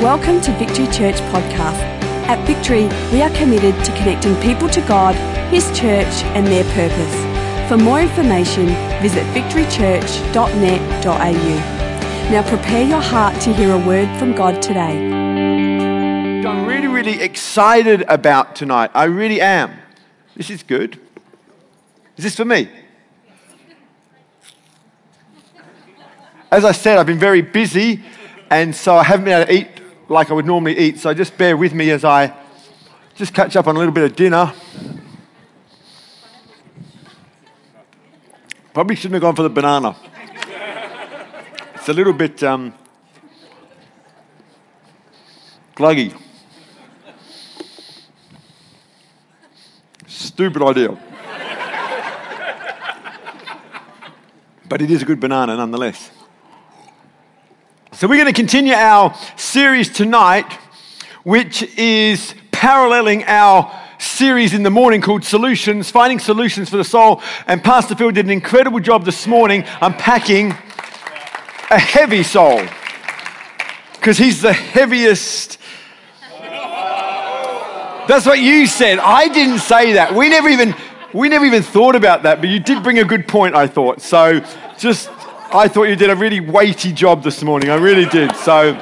Welcome to Victory Church Podcast. At Victory, we are committed to connecting people to God, His church, and their purpose. For more information, visit victorychurch.net.au. Now prepare your heart to hear a word from God today. I'm really, really excited about tonight. I really am. This is good. Is this for me? As I said, I've been very busy, and so I haven't been able to eat like I would normally eat. So just bear with me as I just catch up on a little bit of dinner. Probably shouldn't have gone for the banana. It's a little bit um, gluggy. Stupid idea. but it is a good banana nonetheless. So, we're going to continue our series tonight, which is paralleling our series in the morning called Solutions, Finding Solutions for the Soul. And Pastor Phil did an incredible job this morning unpacking a heavy soul because he's the heaviest. That's what you said. I didn't say that. We never even we never even thought about that, but you did bring a good point, I thought. So just I thought you did a really weighty job this morning. I really did. So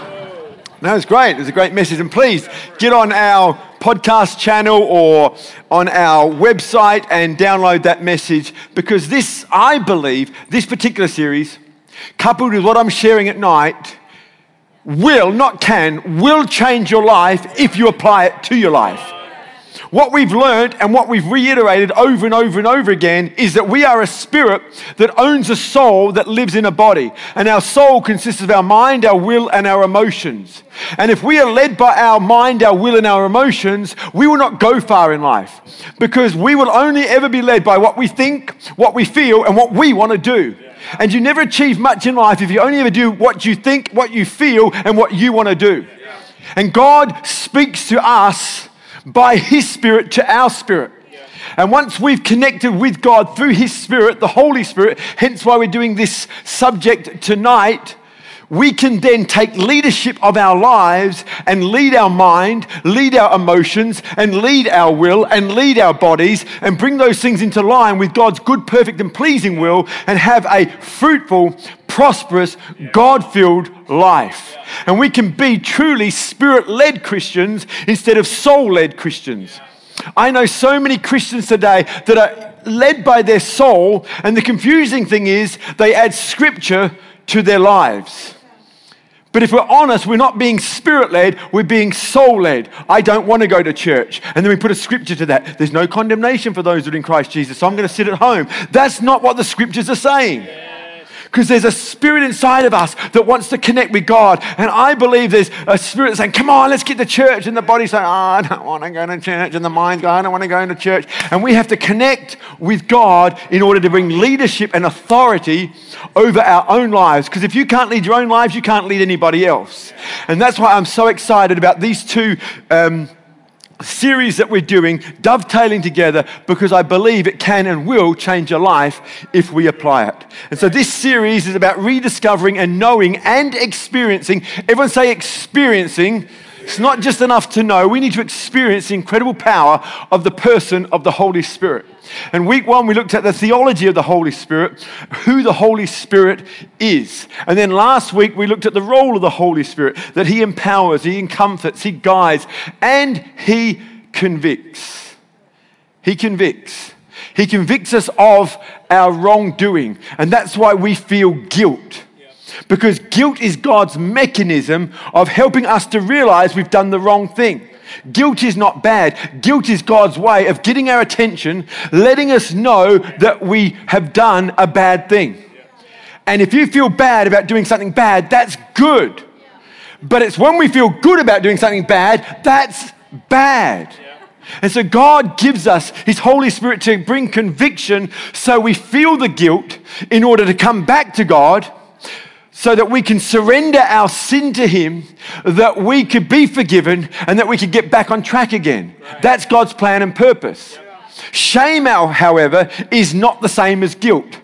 that was great. It was a great message. And please get on our podcast channel or on our website and download that message because this, I believe, this particular series, coupled with what I'm sharing at night, will, not can, will change your life if you apply it to your life. What we've learned and what we've reiterated over and over and over again is that we are a spirit that owns a soul that lives in a body. And our soul consists of our mind, our will, and our emotions. And if we are led by our mind, our will, and our emotions, we will not go far in life because we will only ever be led by what we think, what we feel, and what we want to do. And you never achieve much in life if you only ever do what you think, what you feel, and what you want to do. And God speaks to us by His Spirit to our spirit. And once we've connected with God through His Spirit, the Holy Spirit, hence why we're doing this subject tonight, we can then take leadership of our lives and lead our mind, lead our emotions, and lead our will, and lead our bodies, and bring those things into line with God's good, perfect, and pleasing will, and have a fruitful, prosperous, God filled life. And we can be truly spirit led Christians instead of soul led Christians. I know so many Christians today that are led by their soul, and the confusing thing is they add scripture to their lives. But if we're honest, we're not being spirit led, we're being soul led. I don't want to go to church. And then we put a scripture to that. There's no condemnation for those that are in Christ Jesus, so I'm going to sit at home. That's not what the scriptures are saying. Because there's a spirit inside of us that wants to connect with God. And I believe there's a spirit saying, Come on, let's get to church. And the body's saying, oh, I don't want to go to church. And the mind's going, I don't want to go into church. And we have to connect with God in order to bring leadership and authority over our own lives. Because if you can't lead your own lives, you can't lead anybody else. And that's why I'm so excited about these two. Um, series that we're doing, dovetailing together, because I believe it can and will change your life if we apply it. And so this series is about rediscovering and knowing and experiencing. Everyone say experiencing. It's not just enough to know, we need to experience the incredible power of the person of the Holy Spirit. And week one, we looked at the theology of the Holy Spirit, who the Holy Spirit is. And then last week, we looked at the role of the Holy Spirit that He empowers, He comforts, He guides, and He convicts. He convicts. He convicts us of our wrongdoing. And that's why we feel guilt. Because guilt is God's mechanism of helping us to realize we've done the wrong thing. Guilt is not bad. Guilt is God's way of getting our attention, letting us know that we have done a bad thing. And if you feel bad about doing something bad, that's good. But it's when we feel good about doing something bad, that's bad. And so God gives us His Holy Spirit to bring conviction so we feel the guilt in order to come back to God so that we can surrender our sin to Him, that we could be forgiven, and that we could get back on track again. That's God's plan and purpose. Shame, however, is not the same as guilt.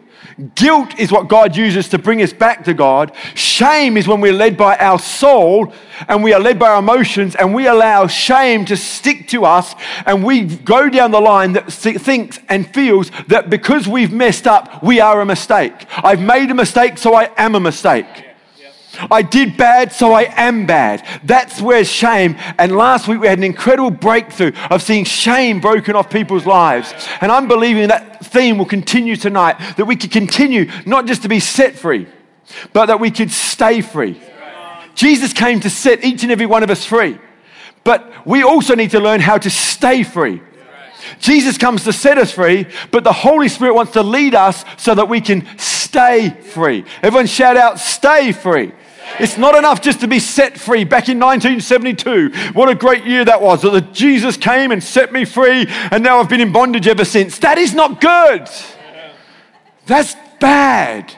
Guilt is what God uses to bring us back to God. Shame is when we're led by our soul and we are led by our emotions and we allow shame to stick to us and we go down the line that thinks and feels that because we've messed up, we are a mistake. I've made a mistake, so I am a mistake. I did bad, so I am bad. That's where shame. And last week we had an incredible breakthrough of seeing shame broken off people's lives. And I'm believing that theme will continue tonight, that we could continue not just to be set free, but that we could stay free. Jesus came to set each and every one of us free. But we also need to learn how to stay free. Jesus comes to set us free, but the Holy Spirit wants to lead us so that we can stay free. Everyone shout out, stay free. It's not enough just to be set free. Back in 1972, what a great year that was. That Jesus came and set me free, and now I've been in bondage ever since. That is not good. That's bad.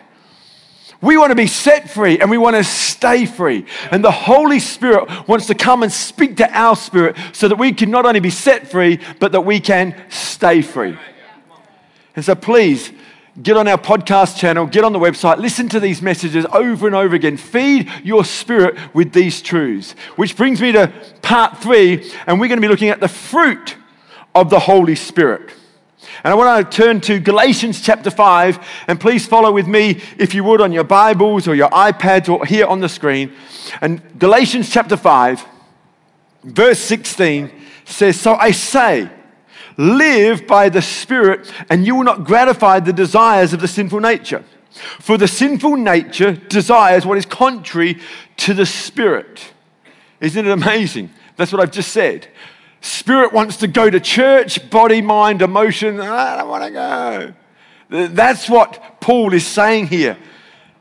We want to be set free and we want to stay free. And the Holy Spirit wants to come and speak to our spirit so that we can not only be set free, but that we can stay free. And so please get on our podcast channel, get on the website, listen to these messages over and over again. Feed your spirit with these truths. Which brings me to part three, and we're going to be looking at the fruit of the Holy Spirit. And I want to turn to Galatians chapter 5, and please follow with me, if you would, on your Bibles or your iPads or here on the screen. And Galatians chapter 5, verse 16 says, So I say, live by the Spirit, and you will not gratify the desires of the sinful nature. For the sinful nature desires what is contrary to the Spirit. Isn't it amazing? That's what I've just said. Spirit wants to go to church, body, mind, emotion. Ah, I don't want to go. That's what Paul is saying here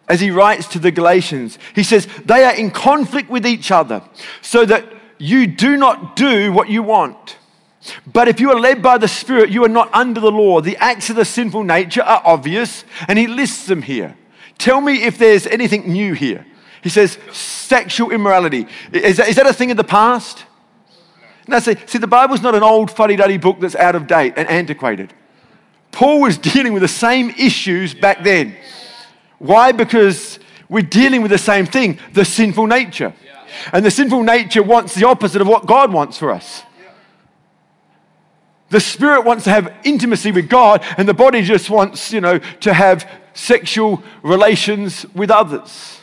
as he writes to the Galatians. He says, They are in conflict with each other, so that you do not do what you want. But if you are led by the Spirit, you are not under the law. The acts of the sinful nature are obvious, and he lists them here. Tell me if there's anything new here. He says, sexual immorality. Is that, is that a thing of the past? Now, see, see, the Bible's not an old fuddy duddy book that's out of date and antiquated. Paul was dealing with the same issues back then. Why? Because we're dealing with the same thing the sinful nature. And the sinful nature wants the opposite of what God wants for us. The spirit wants to have intimacy with God, and the body just wants, you know, to have sexual relations with others.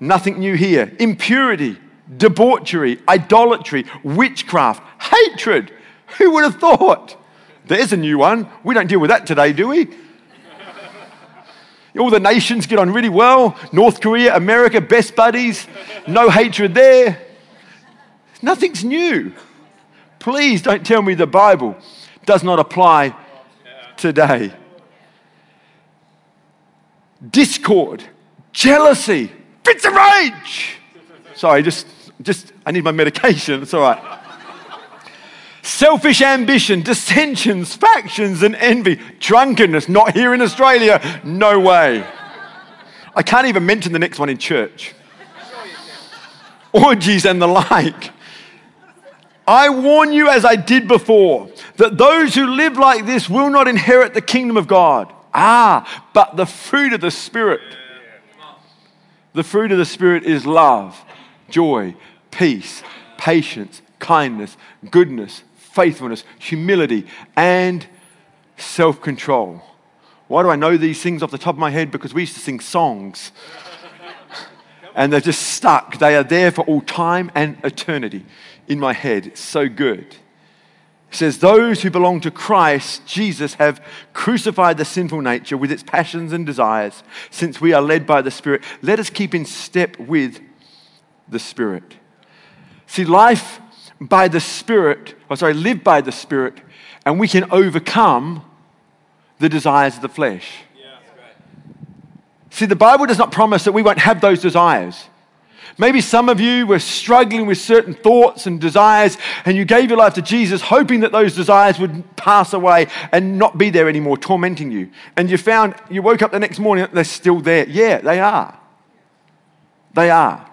Nothing new here. Impurity debauchery, idolatry, witchcraft, hatred. Who would have thought? There's a new one. We don't deal with that today, do we? All the nations get on really well. North Korea, America, best buddies. No hatred there. Nothing's new. Please don't tell me the Bible does not apply today. Discord, jealousy, fits of rage. Sorry, just just, I need my medication. It's all right. Selfish ambition, dissensions, factions, and envy. Drunkenness, not here in Australia. No way. I can't even mention the next one in church. Orgies and the like. I warn you, as I did before, that those who live like this will not inherit the kingdom of God. Ah, but the fruit of the Spirit. The fruit of the Spirit is love, joy, peace, patience, kindness, goodness, faithfulness, humility, and self control. Why do I know these things off the top of my head? Because we used to sing songs. And they're just stuck. They are there for all time and eternity in my head. It's so good. It says, Those who belong to Christ, Jesus, have crucified the sinful nature with its passions and desires. Since we are led by the Spirit, let us keep in step with the Spirit. See, life by the Spirit, or sorry, live by the Spirit, and we can overcome the desires of the flesh. See, the Bible does not promise that we won't have those desires. Maybe some of you were struggling with certain thoughts and desires, and you gave your life to Jesus, hoping that those desires would pass away and not be there anymore, tormenting you. And you found, you woke up the next morning, they're still there. Yeah, they are. They are.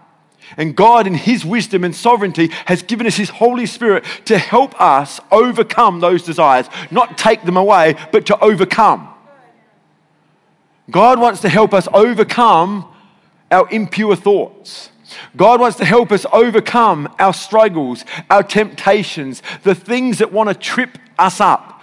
And God, in His wisdom and sovereignty, has given us His Holy Spirit to help us overcome those desires. Not take them away, but to overcome. God wants to help us overcome our impure thoughts. God wants to help us overcome our struggles, our temptations, the things that want to trip us up.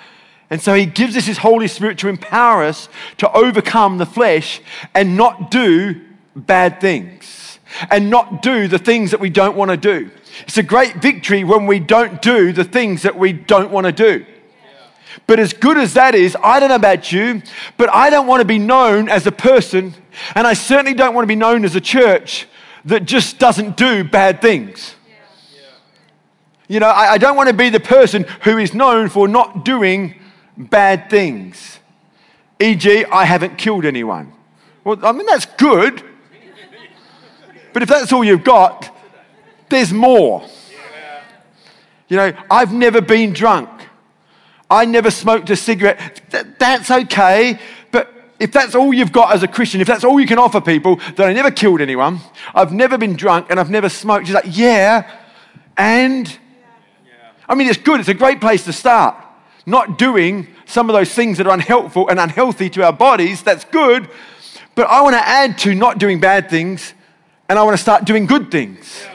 And so He gives us His Holy Spirit to empower us to overcome the flesh and not do bad things and not do the things that we don't want to do. It's a great victory when we don't do the things that we don't want to do. But as good as that is, I don't know about you, but I don't want to be known as a person, and I certainly don't want to be known as a church that just doesn't do bad things. You know, I, I don't want to be the person who is known for not doing bad things. E.g., I haven't killed anyone. Well, I mean, that's good. But if that's all you've got, there's more. You know, I've never been drunk. I never smoked a cigarette. Th- that's okay. But if that's all you've got as a Christian, if that's all you can offer people, that I never killed anyone, I've never been drunk, and I've never smoked, she's like, yeah. And I mean, it's good. It's a great place to start. Not doing some of those things that are unhelpful and unhealthy to our bodies, that's good. But I want to add to not doing bad things, and I want to start doing good things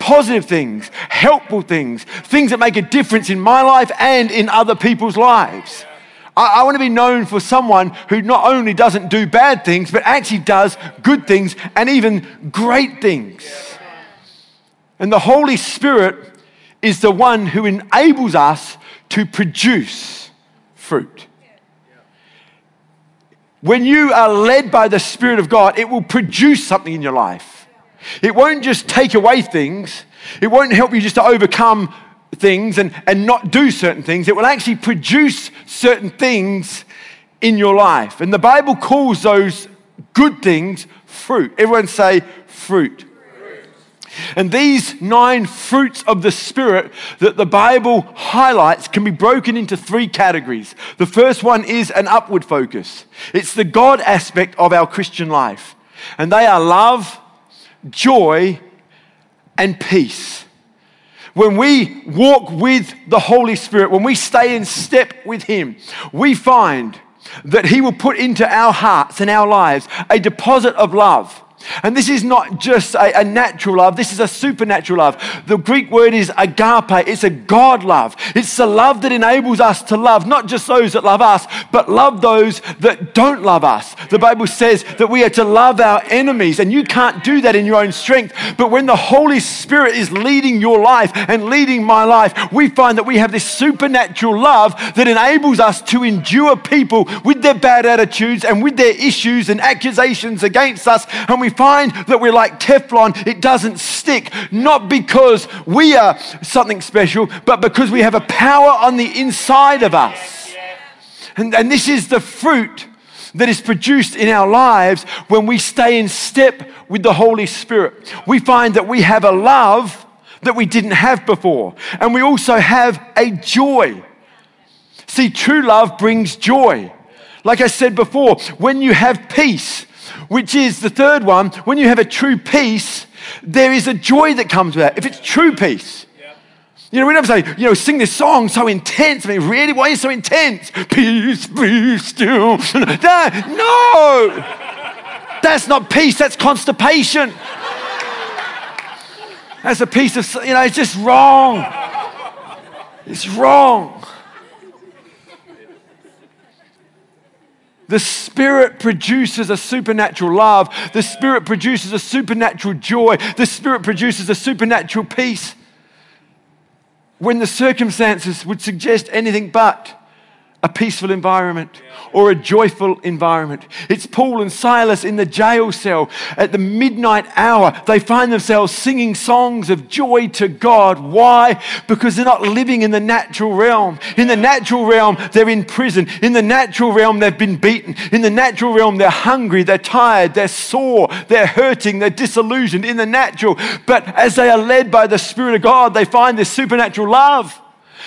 positive things, helpful things, things that make a difference in my life and in other people's lives. I, I, want to be known for someone who not only doesn't do bad things, but actually does good things and even great things. And the Holy Spirit is the one who enables us to produce fruit. When you are led by the Spirit of God, it will produce something in your life. It won't just take away things, it won't help you just to overcome things and, and not do certain things. It will actually produce certain things in your life. And the Bible calls those good things fruit. Everyone say fruit. And these nine fruits of the Spirit that the Bible highlights can be broken into three categories. The first one is an upward focus, it's the God aspect of our Christian life. And they are love, joy, and peace. When we walk with the Holy Spirit, when we stay in step with Him, we find that He will put into our hearts and our lives a deposit of love and this is not just a, a, natural love, this is a supernatural love. The Greek word is agape, it's a God love. It's the love that enables us to love not just those that love us, but love those that don't love us. The Bible says that we are to love our enemies, and you can't do that in your own strength. But when the Holy Spirit is leading your life and leading my life, we find that we have this supernatural love that enables us to endure people with their bad attitudes and with their issues and accusations against us. And we find that we're like Teflon, it doesn't stick, not because we are something special, but because we have a power on the inside of us. And, and this is the fruit that is produced in our lives when we stay in step with the Holy Spirit. We find that we have a love that we didn't have before, and we also have a joy. See, true love brings joy. Like I said before, when you have peace, which is the third one, when you have a true peace, there is a joy that comes with that. If it's true peace. You know, we never say, you know, sing this song so intense. I mean, really? Why are you so intense? Peace, peace, still. No! That's not peace, that's constipation. That's a piece of, you know, it's just wrong. It's wrong. The Spirit produces a supernatural love. The Spirit produces a supernatural joy. The Spirit produces a supernatural peace. When the circumstances would suggest anything but, a peaceful environment or a joyful environment. It's Paul and Silas in the jail cell at the midnight hour. They find themselves singing songs of joy to God. Why? Because they're not living in the natural realm. In the natural realm, they're in prison. In the natural realm, they've been beaten. In the natural realm, they're hungry, they're tired, they're sore, they're hurting, they're disillusioned in the natural. But as they are led by the Spirit of God, they find this supernatural love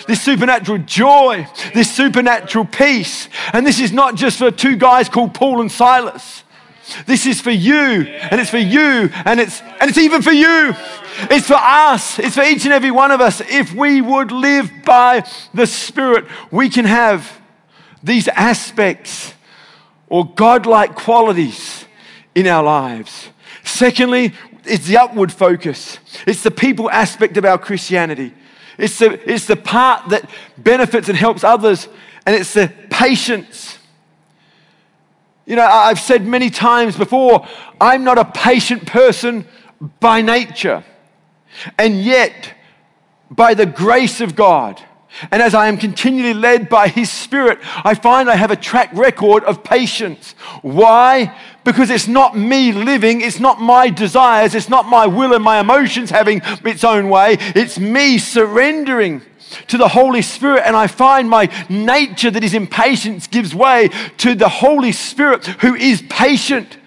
this supernatural joy, this supernatural peace. And this is not just for two guys called Paul and Silas. This is for you, and it's for you, and it's, and it's even for you. It's for us. It's for each and every one of us. If we would live by the Spirit, we can have these aspects or godlike qualities in our lives. Secondly, it's the upward focus, it's the people aspect of our Christianity. It's the, it's the part that benefits and helps others, and it's the patience. You know, I've said many times before, I'm not a patient person by nature. And yet, by the grace of God, and as I am continually led by His Spirit, I find I have a track record of patience. Why? Because it's not me living, it's not my desires, it's not my will and my emotions having its own way, it's me surrendering to the Holy Spirit, and I find my nature that is impatient gives way to the Holy Spirit who is patient.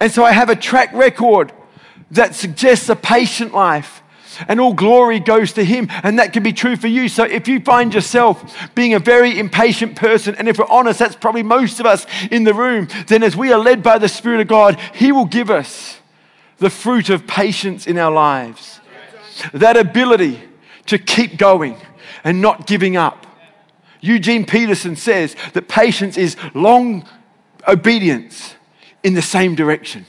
And so I have a track record that suggests a patient life and all glory goes to Him. And that can be true for you. So if you find yourself being a very impatient person, and if we're honest, that's probably most of us in the room, then as we are led by the Spirit of God, He will give us the fruit of patience in our lives. That ability to keep going and not giving up. Eugene Peterson says that patience is long obedience in the same direction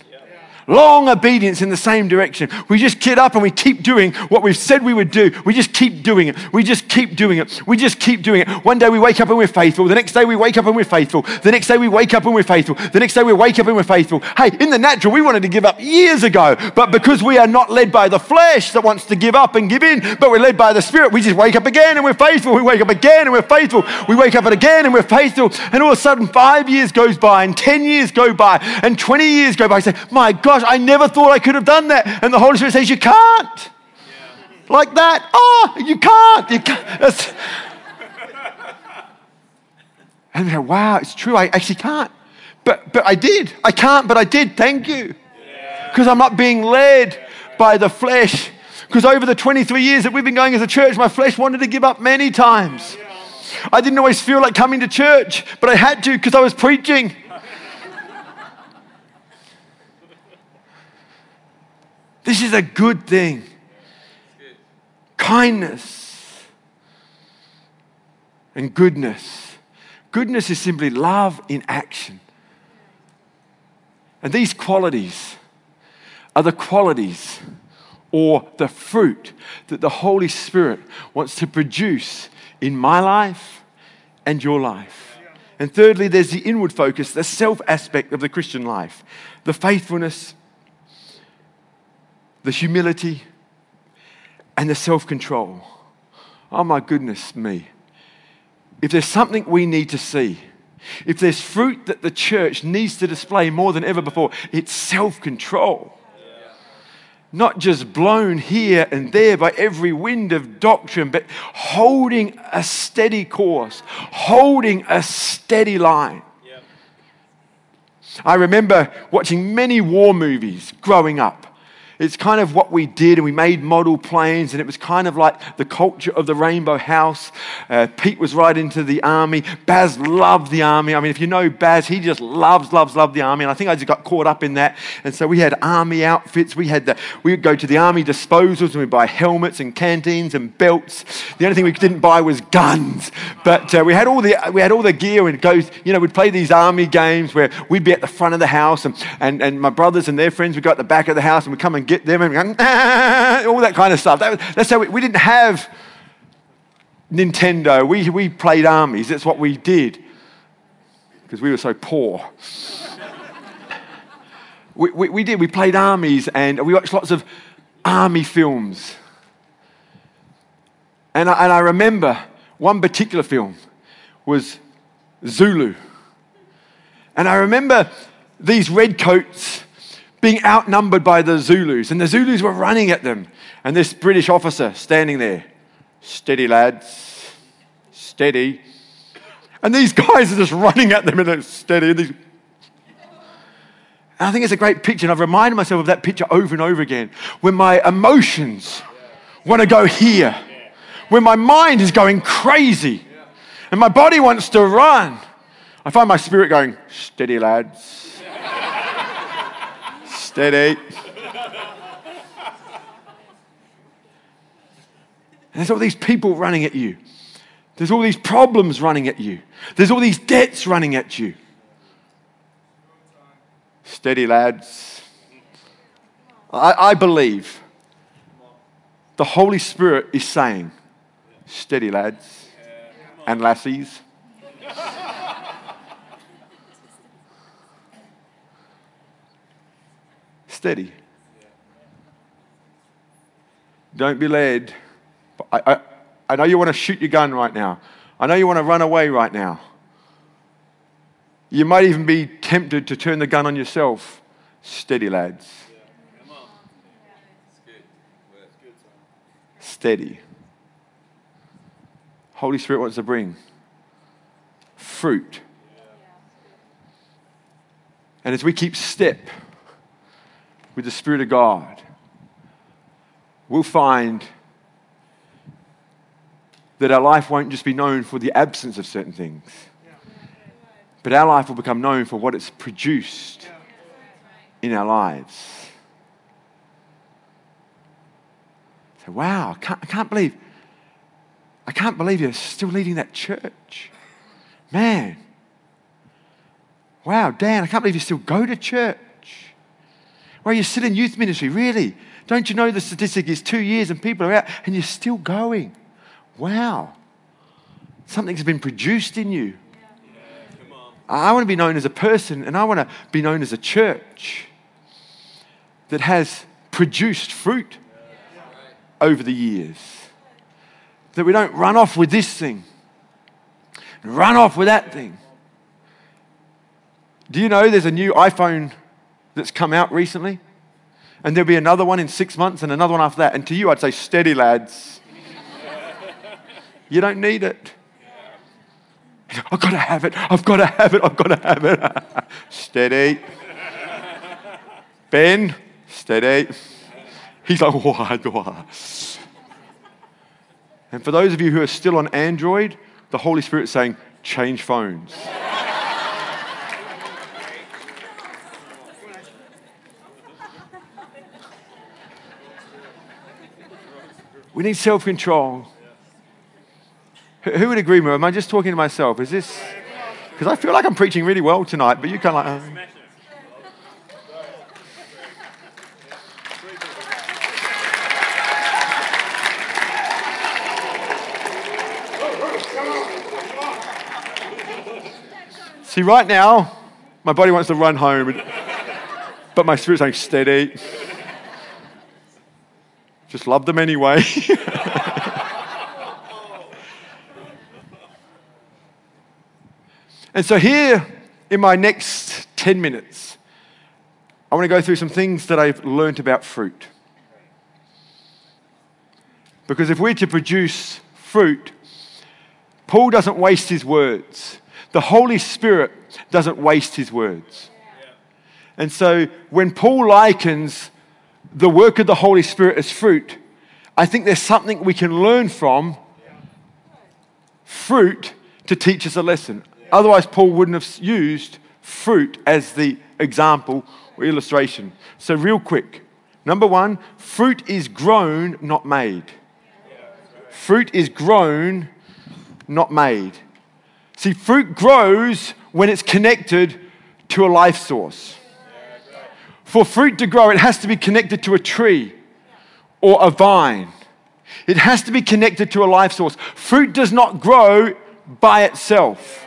long obedience in the same direction. We just get up and we keep doing what we've said we would do. We just keep doing it. We just keep doing it. We just keep doing it. One day we wake up and we're faithful. The next day we wake up and we're faithful. The next day we wake up and we're faithful. The next day we wake up and we're faithful. Hey, in the natural, we wanted to give up years ago, but because we are not led by the flesh that wants to give up and give in, but we're led by the Spirit, we just wake up again and we're faithful. We wake up again and we're faithful. We wake up again and we're faithful. And all of a sudden, five years goes by and 10 years go by and 20 years go by. I say, my God, gosh, I never thought I could have done that. And the Holy Spirit says, You can't. Yeah. Like that. Oh, you can't. You can't. And they're, wow, it's true. I actually can't. But, but I did. I can't, but I did. Thank you. Because yeah. I'm not being led by the flesh. Because over the 23 years that we've been going as a church, my flesh wanted to give up many times. I didn't always feel like coming to church, but I had to because I was preaching. This is a good thing. Kindness and goodness. Goodness is simply love in action. And these qualities are the qualities or the fruit that the Holy Spirit wants to produce in my life and your life. And thirdly, there's the inward focus, the self aspect of the Christian life, the faithfulness the humility, and the self control. Oh my goodness me. If there's something we need to see, if there's fruit that the church needs to display more than ever before, it's self control. Not just blown here and there by every wind of doctrine, but holding a steady course, holding a steady line. I remember watching many war movies growing up. It's kind of what we did, and we made model planes, and it was kind of like the culture of the Rainbow House. Uh, Pete was right into the army. Baz loved the army. I mean, if you know Baz, he just loves, loves, loves the army. And I think I just got caught up in that. And so we had army outfits. We had the, we would go to the army disposals and we'd buy helmets and canteens and belts. The only thing we didn't buy was guns. But uh, we had all the we had all the gear and goes. You know, we'd play these army games where we'd be at the front of the house, and, and, and my brothers and their friends would go at the back of the house, and we'd come and get them and go, ah, all that kind of stuff. That, that's how we, we didn't have Nintendo. We, we played armies. That's what we did because we were so poor. we, we, we did. We played armies and we watched lots of army films. And I, and I remember one particular film was Zulu. And I remember these redcoats being outnumbered by the Zulus, and the Zulus were running at them. And this British officer standing there, steady, lads, steady. And these guys are just running at them and they're steady. And, and I think it's a great picture, and I've reminded myself of that picture over and over again. When my emotions want to go here, when my mind is going crazy, and my body wants to run, I find my spirit going, steady, lads Steady. there's all these people running at you. There's all these problems running at you. There's all these debts running at you. Steady, lads. I, I believe the Holy Spirit is saying, steady, lads and lassies. Steady. Don't be led. I, I, I know you want to shoot your gun right now. I know you want to run away right now. You might even be tempted to turn the gun on yourself. Steady, lads. Steady. Holy Spirit wants to bring fruit. And as we keep step with the Spirit of God, we'll find that our life won't just be known for the absence of certain things, but our life will become known for what it's produced in our lives. So, wow, I can't, I can't believe, I can't believe you're still leading that church. Man. Wow, Dan, I can't believe you still go to church. Well, you're sit in youth ministry, really? Don't you know the statistic is two years and people are out and you're still going? Wow. Something's been produced in you. I want to be known as a person and I want to be known as a church that has produced fruit over the years. That we don't run off with this thing, run off with that thing. Do you know there's a new iPhone that's come out recently? And there'll be another one in six months and another one after that. And to you, I'd say, steady, lads. you don't need it. I've got to have it. I've got to have it. I've got to have it. steady. Ben, steady. He's like, why, why? And for those of you who are still on Android, the Holy Spirit's saying, change phones. We need self control. Who would agree with me? Am I just talking to myself? Is this. Because I feel like I'm preaching really well tonight, but you kind of like. Uh, See, right now, my body wants to run home, but my spirit's saying, steady. Just love them anyway. and so, here in my next 10 minutes, I want to go through some things that I've learned about fruit. Because if we're to produce fruit, Paul doesn't waste his words. The Holy Spirit doesn't waste his words. And so when Paul likens the work of the Holy Spirit as fruit, I think there's something we can learn from fruit to teach us a lesson. Otherwise, Paul wouldn't have used fruit as the example or illustration. So, real quick number one, fruit is grown, not made. Fruit is grown, not made. See, fruit grows when it's connected to a life source. For fruit to grow, it has to be connected to a tree or a vine. It has to be connected to a life source. Fruit does not grow by itself.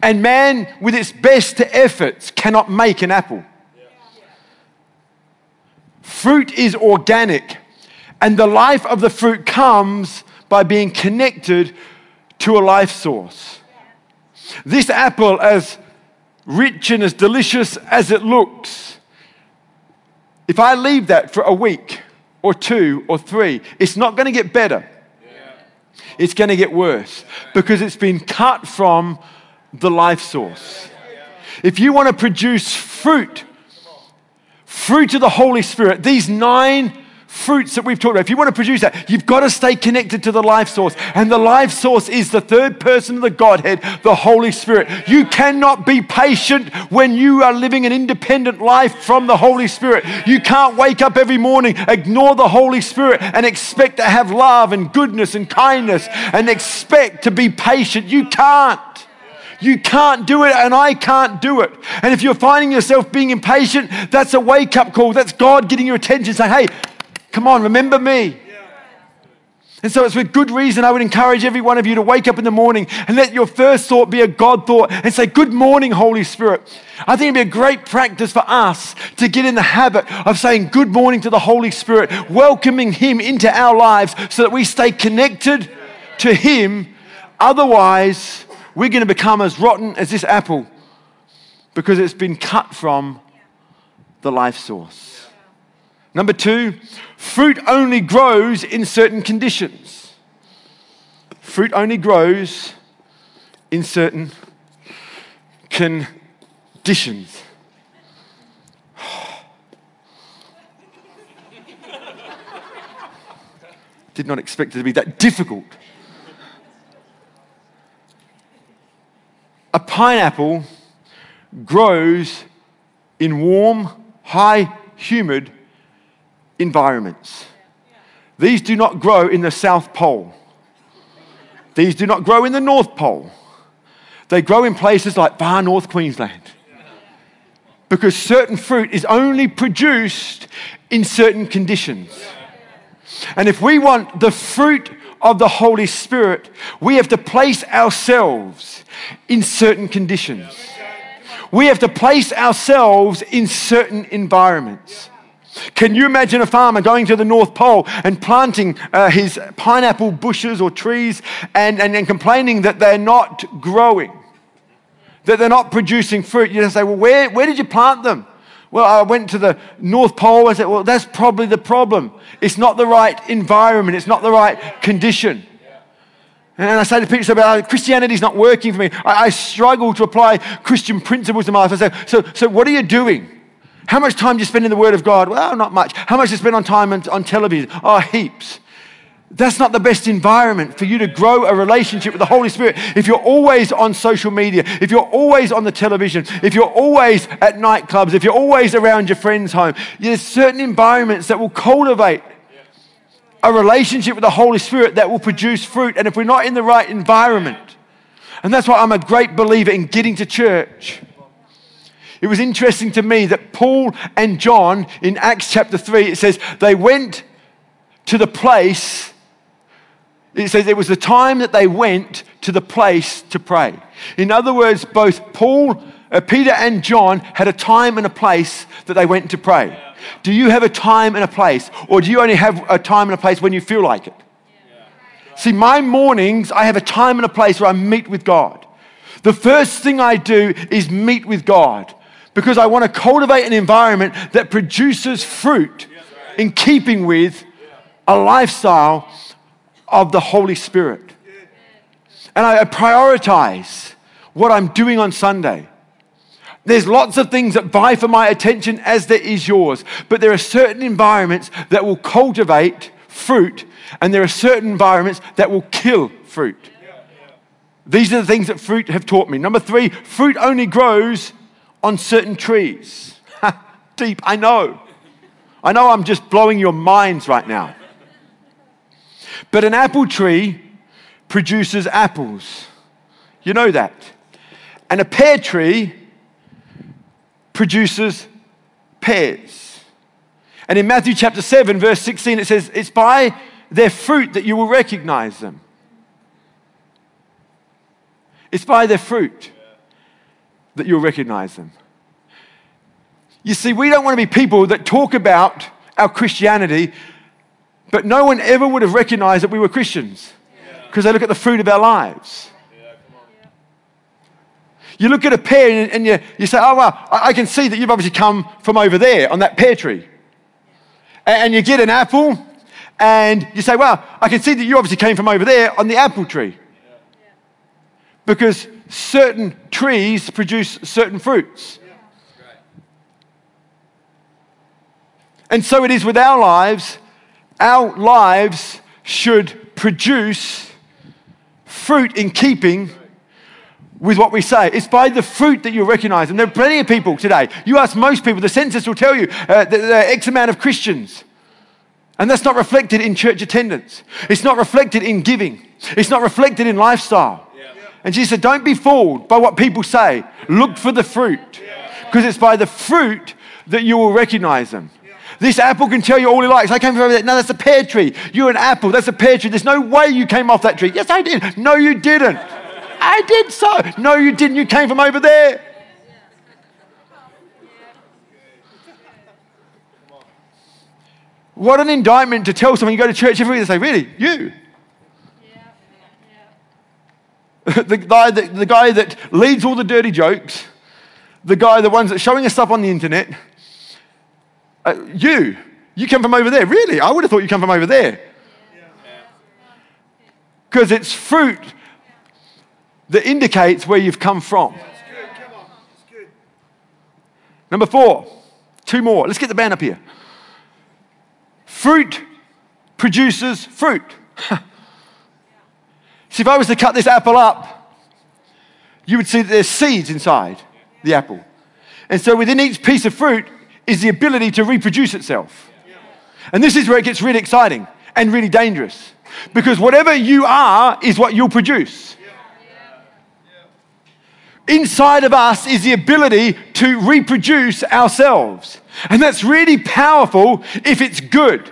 And man, with its best efforts, cannot make an apple. Fruit is organic, and the life of the fruit comes by being connected to a life source. This apple, as rich and as delicious as it looks, if I leave that for a week or two or three, it's not going to get better. It's going to get worse because it's been cut from the life source. If you want to produce fruit, fruit of the Holy Spirit, these nine fruits that we've talked about, if you want to produce that, you've got to stay connected to the life source. And the life source is the third person of the Godhead, the Holy Spirit. You cannot be patient when you are living an independent life from the Holy Spirit. You can't wake up every morning, ignore the Holy Spirit, and expect to have love and goodness and kindness and expect to be patient. You can't. You can't do it, and I can't do it. And if you're finding yourself being impatient, that's a wake up call. That's God getting your attention, saying, Hey, come on, remember me. And so it's with good reason I would encourage every one of you to wake up in the morning and let your first thought be a God thought and say, Good morning, Holy Spirit. I think it'd be a great practice for us to get in the habit of saying good morning to the Holy Spirit, welcoming Him into our lives so that we stay connected to Him. Otherwise, we're going to become as rotten as this apple because it's been cut from the life source. Number two, fruit only grows in certain conditions. Fruit only grows in certain conditions. Did not expect it to be that difficult. A pineapple grows in warm, high, humid environments. These do not grow in the South Pole. These do not grow in the North Pole. They grow in places like far North Queensland. Because certain fruit is only produced in certain conditions. And if we want the fruit of the Holy Spirit, we have to place ourselves in certain conditions. We have to place ourselves in certain environments. Can you imagine a farmer going to the North Pole and planting uh, his pineapple bushes or trees and, and, and complaining that they're not growing, that they're not producing fruit? You say, well, where, where did you plant them? Well, I went to the North Pole and said, well, that's probably the problem. It's not the right environment, it's not the right condition. And I say to people, so, uh, Christianity is not working for me. I, I, struggle to apply Christian principles in my life. I say, so, so what are you doing? How much time do you spend in the Word of God? Well, not much. How much do you spend on time on, on television? Oh, heaps. That's not the best environment for you to grow a relationship with the Holy Spirit. If you're always on social media, if you're always on the television, if you're always at nightclubs, if you're always around your friend's home, there's certain environments that will cultivate a relationship with the Holy Spirit that will produce fruit. And if we're not in the right environment, and that's why I'm a great believer in getting to church it was interesting to me that Paul and John in Acts chapter 3, it says they went to the place, it says it was the time that they went to the place to pray. In other words, both Paul, uh, Peter, and John had a time and a place that they went to pray. Do you have a time and a place? Or do you only have a time and a place when you feel like it? See, my mornings, I have a time and a place where I meet with God. The first thing I do is meet with God because I want to cultivate an environment that produces fruit in keeping with a lifestyle of the Holy Spirit. And I prioritize what I'm doing on Sunday. There's lots of things that vie for my attention as there is yours, but there are certain environments that will cultivate fruit, and there are certain environments that will kill fruit. These are the things that fruit have taught me. Number three, fruit only grows on certain trees. Deep, I know. I know I'm just blowing your minds right now. But an apple tree produces apples. You know that. And a pear tree produces pears. And in Matthew chapter 7, verse 16, it says, It's by their fruit that you will recognize them. It's by their fruit that you'll recognize them. You see, we don't want to be people that talk about our Christianity, but no one ever would have recognized that we were Christians because they look at the fruit of our lives. You look at a pear and, and you, you say, Oh, well, I, I, can see that you've obviously come from over there on that pear tree. And, and you get an apple and you say, Well, I can see that you obviously came from over there on the apple tree. Because certain trees produce certain fruits. And so it is with our lives. Our lives should produce fruit in keeping with what we say. It's by the fruit that you'll recognize. And there are plenty of people today. You ask most people, the census will tell you uh, that there are X amount of Christians. And that's not reflected in church attendance. It's not reflected in giving. It's not reflected in lifestyle. And Jesus said, Don't be fooled by what people say. Look for the fruit. Because it's by the fruit that you will recognize them. This apple can tell you all he likes. I came from over there. No, that's a pear tree. You're an apple. That's a pear tree. There's no way you came off that tree. Yes, I did. No, you didn't. I did so. No, you didn't. You came from over there. What an indictment to tell someone you go to church every week say, Really? You? the, guy that, the guy that leads all the dirty jokes, the guy, the ones that's showing us stuff on the internet, uh, you, you come from over there. Really? I would have thought you come from over there. Because it's fruit that indicates where you've come from. Number four, two more. Let's get the band up here. Fruit produces fruit. see, if I was to cut this apple up, you would see that there's seeds inside the apple. And so within each piece of fruit is the ability to reproduce itself. And this is where it gets really exciting and really dangerous. Because whatever you are is what you'll produce. Inside of us is the ability to reproduce ourselves. And that's really powerful if it's good.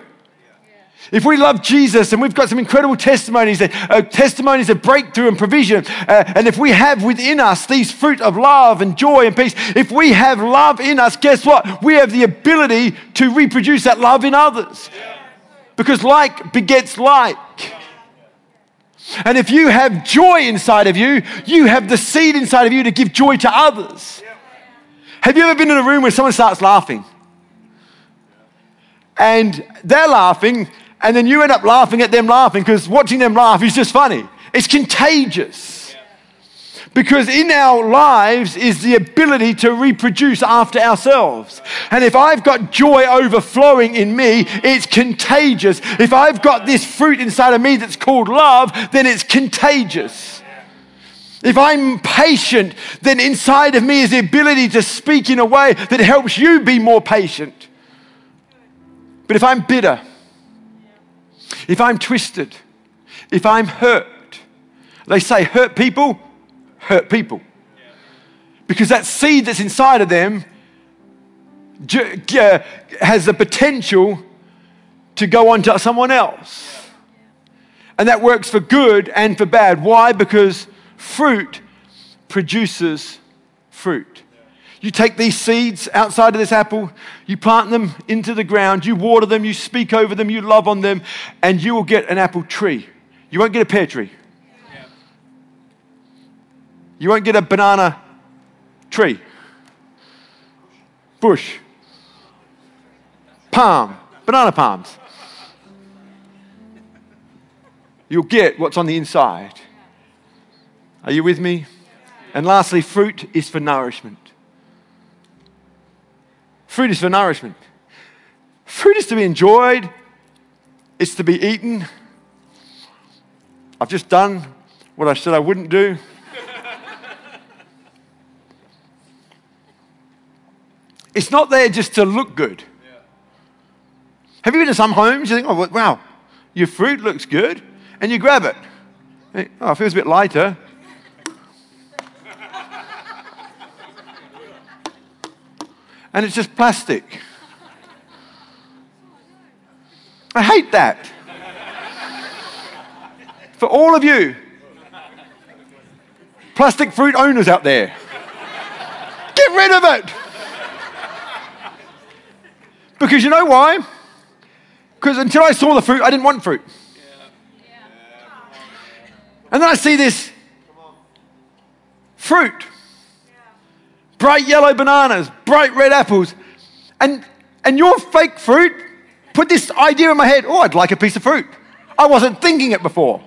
If we love Jesus and we've got some incredible testimonies, uh, testimonies of breakthrough and provision, uh, and if we have within us these fruit of love and joy and peace, if we have love in us, guess what? We have the ability to reproduce that love in others. Because like begets like. And if you have joy inside of you, you have the seed inside of you to give joy to others. Have you ever been in a room where someone starts laughing? And they're laughing, and then you end up laughing at them laughing because watching them laugh is just funny. It's contagious. Because in our lives is the ability to reproduce after ourselves. And if I've got joy overflowing in me, it's contagious. If I've got this fruit inside of me that's called love, then it's contagious. If I'm patient, then inside of me is the ability to speak in a way that helps you be more patient. But if I'm bitter, if I'm twisted, if I'm hurt, they say hurt people hurt people. Because that seed that's inside of them uh, has the potential to go on to someone else. And that works for good and for bad. Why? Because fruit produces fruit. You take these seeds outside of this apple, you plant them into the ground, you water them, you speak over them, you love on them, and you will get an apple tree. You won't get a pear tree. You won't get a banana tree, bush, palm, banana palms. You'll get what's on the inside. Are you with me? And lastly, fruit is for nourishment. Fruit is for nourishment. Fruit is to be enjoyed, it's to be eaten. I've just done what I said I wouldn't do. it's not there just to look good. Have you been to some homes? You think, oh, wow, your fruit looks good, and you grab it. Oh, it feels a bit lighter. And it's just plastic. I hate that. For all of you plastic fruit owners out there, get rid of it. Because you know why? Because until I saw the fruit, I didn't want fruit. And then I see this fruit bright yellow bananas, bright red apples. And, and your fake fruit put this idea in my head oh, I'd like a piece of fruit. I wasn't thinking it before.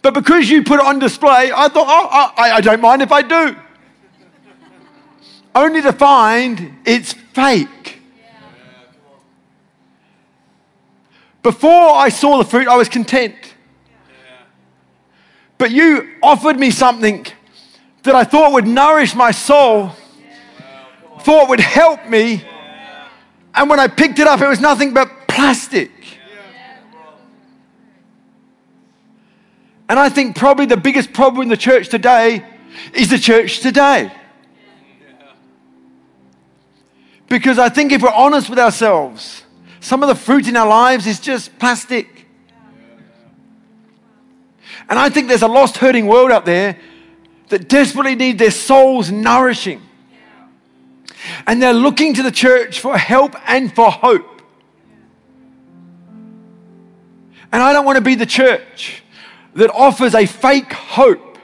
But because you put it on display, I thought, oh, I, I don't mind if I do. Only to find it's fake. Before I saw the fruit, I was content. But you offered me something that I thought would nourish my soul, thought would help me. And when I picked it up, it was nothing but plastic. And I think probably the biggest problem in the church today is the church today. Because I think if we're honest with ourselves, some of the fruit in our lives is just plastic. And I think there's a lost, hurting world out there that desperately need their souls nourishing. And they're looking to the church for help and for hope. And I don't want to be the church that offers a fake hope.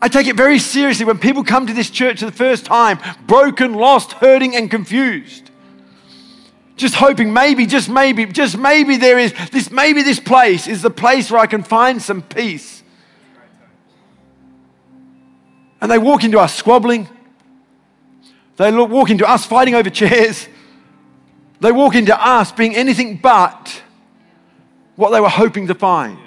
I take it very seriously when people come to this church for the first time, broken, lost, hurting, and confused. Just hoping maybe, just maybe, just maybe there is this, maybe this place is the place where I can find some peace. And they walk into us squabbling. They walk into us fighting over chairs. They walk into us being anything but what they were hoping to find.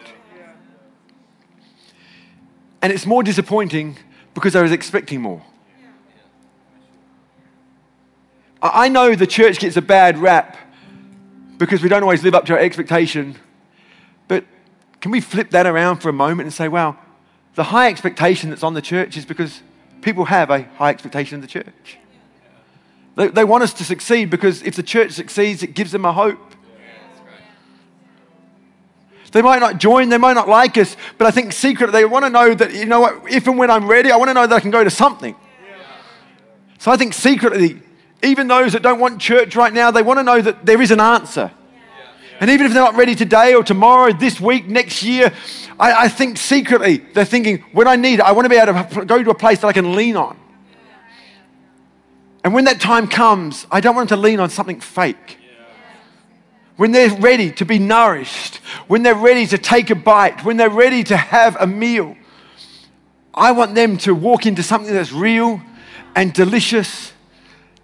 And it's more disappointing because I was expecting more. I know the church gets a bad rap because we don't always live up to our expectation. But can we flip that around for a moment and say, wow, the high expectation that's on the church is because people have a high expectation of the church. They, they want us to succeed because if the church succeeds, it gives them a hope. They might not join, they might not like us, but I think secretly they want to know that, you know what, if and when I'm ready, I want to know that I can go to something. So I think secretly, even those that don't want church right now, they want to know that there is an answer. And even if they're not ready today or tomorrow, this week, next year, I, I think secretly they're thinking, when I need it, I want to be able to go to a place that I can lean on. And when that time comes, I don't want them to lean on something fake when they're ready to be nourished, when they're ready to take a bite, when they're ready to have a meal, I want them to walk into something that's real and delicious